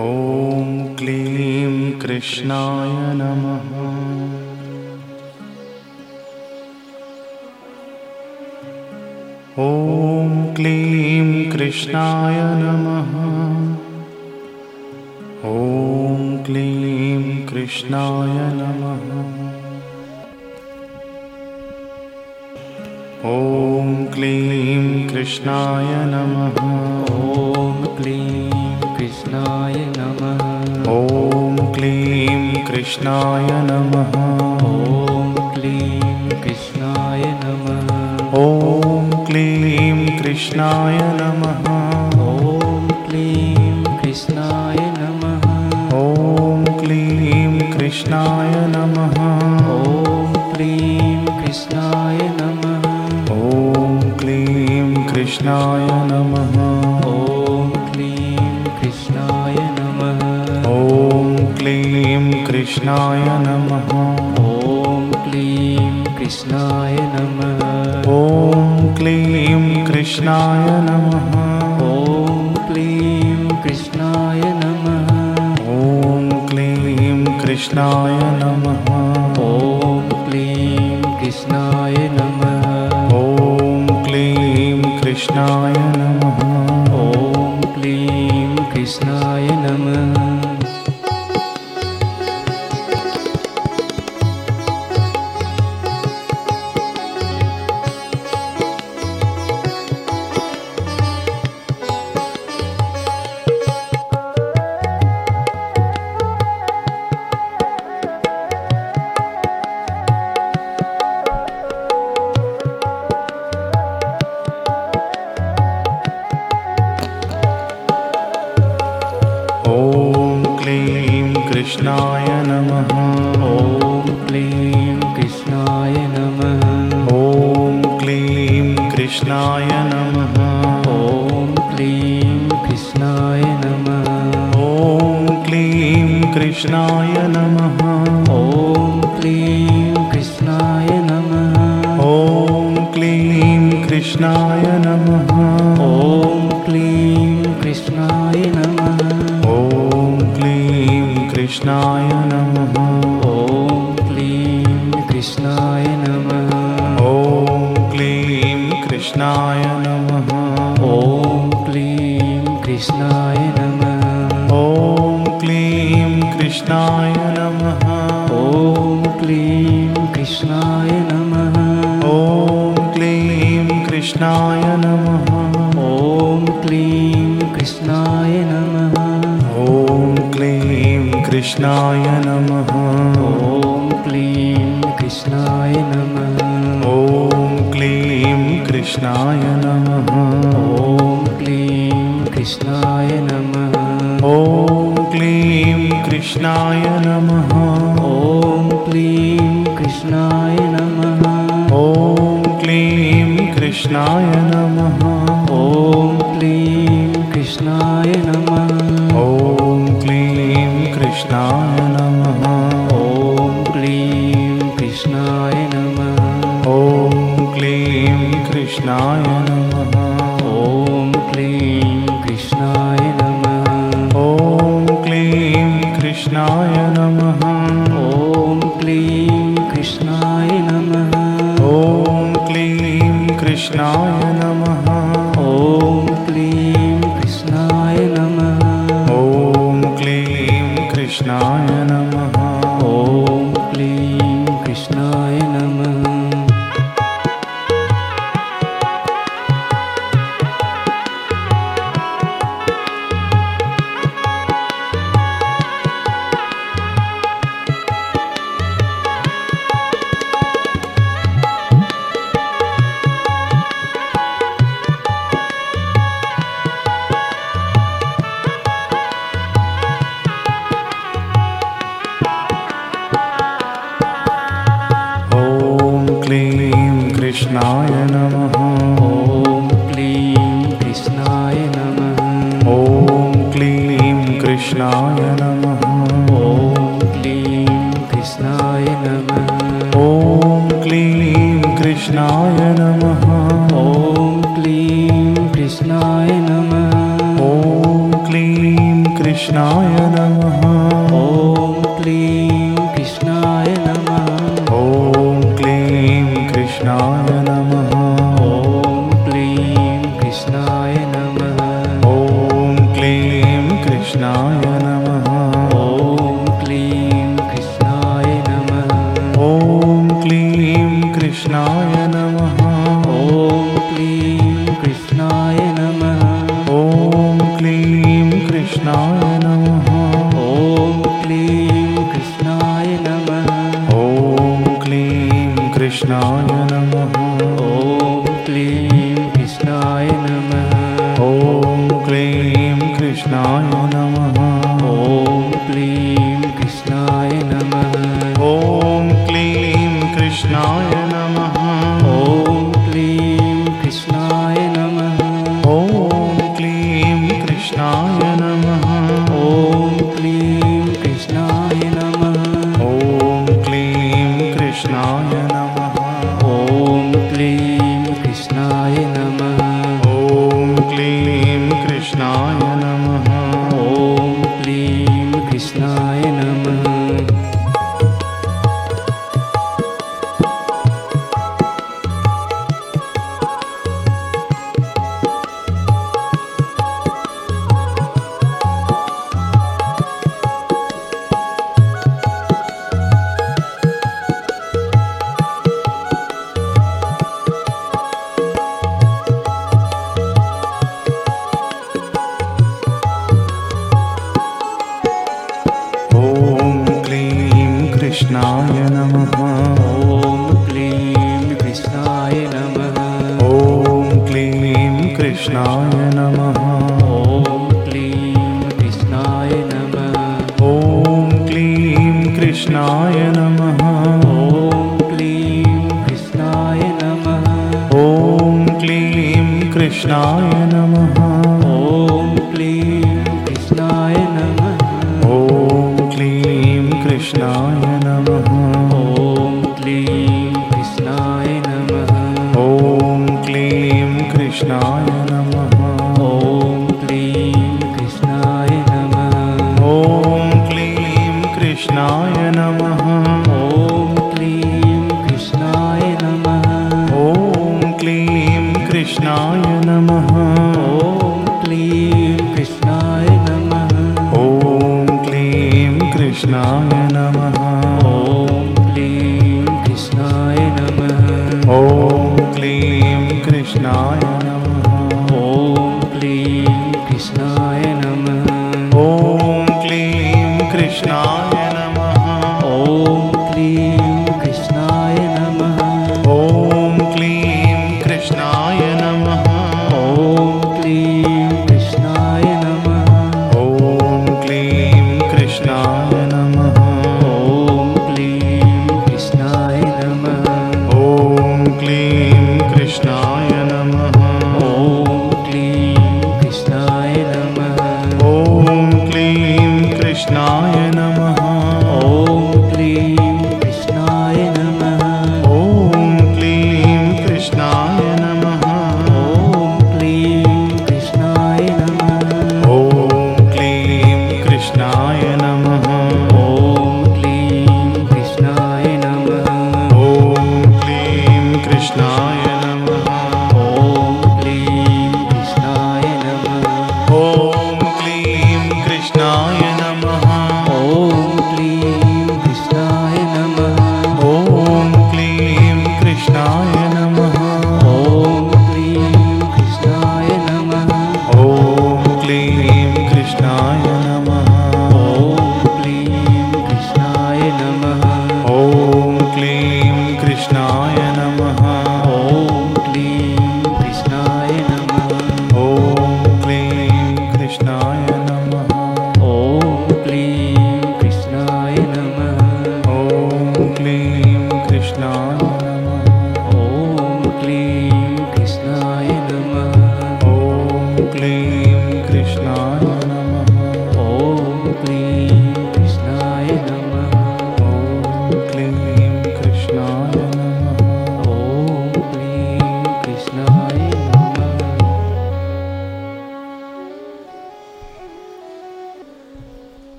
ॐ क्लीं कृष्णाय नमः। ॐ क्लीं कृष्णाय नमः। ॐ क्लीं कृष्णाय नमः। ॐ क्लीं कृष्णाय नमः। ॐ क्लीं कृष्णाय नमः। ॐ क्लीं कृष्णाय नमः। ॐ क्लीं कृष्णाय नमः। ॐ क्लीं कृष्णाय नमः। ॐ क्लीं कृष्णाय नमः। ॐ क्लीं कृष्णाय नमः। ॐ क्लीं कृष्णाय नमः। ॐ क्लीं कृष्णाय नमः कृष्णाय नमः। ॐ क्लीं कृष्णाय नमः। ॐ क्लीं कृष्णाय नमः। ॐ क्लीं कृष्णाय नमः। ॐ क्लीं कृष्णाय कृष्णाय नमः। ॐ क्लीं कृष्णाय नमः। ॐ क्लीं कृष्णाय नमः। ॐ क्लीं कृष्णाय नमः। ॐ क्लीं कृष्णाय नमः। ॐ क्लीं कृष्णाय नमः। ॐ क्लीं कृष्णाय नमः कृष्णाय नमः। ॐ क्लीं कृष्णाय नमः। ॐ क्लीं कृष्णाय नमः। ॐ क्लीं कृष्णाय नमः। ॐ क्लीं कृष्णाय नमः। ॐ क्लीं कृष्णाय नमः। ॐ क्लीं कृष्णाय नमः। ॐ क्लीं कृष्णाय नमः। कृष्णाय नमः। ॐ क्लीं कृष्णाय नमः। ॐ क्लीं कृष्णाय नमः। ॐ क्लीं कृष्णाय नमः। ॐ क्लीं कृष्णाय कृष्णाय नमः ॐ क्लीं कृष्णाय नमः। ॐ क्लीं कृष्णाय नमः। ॐ क्लीं कृष्णाय नमः कृष्णाय नमः। नमः। कृष्णाय नमः। ॐ क्लीं कृष्णाय नमः। ॐ क्लीं कृष्णाय नमः। ॐ क्लीं कृष्णाय नमः। ॐ क्लीं कृष्णाय नमः। ॐ क्लीं कृष्णाय नमः। ॐ क्लीं कृष्णाय नमः। ॐ क्लीं कृष्णाय नमः। ॐ क्लीं कृष्णाय Krishna नमः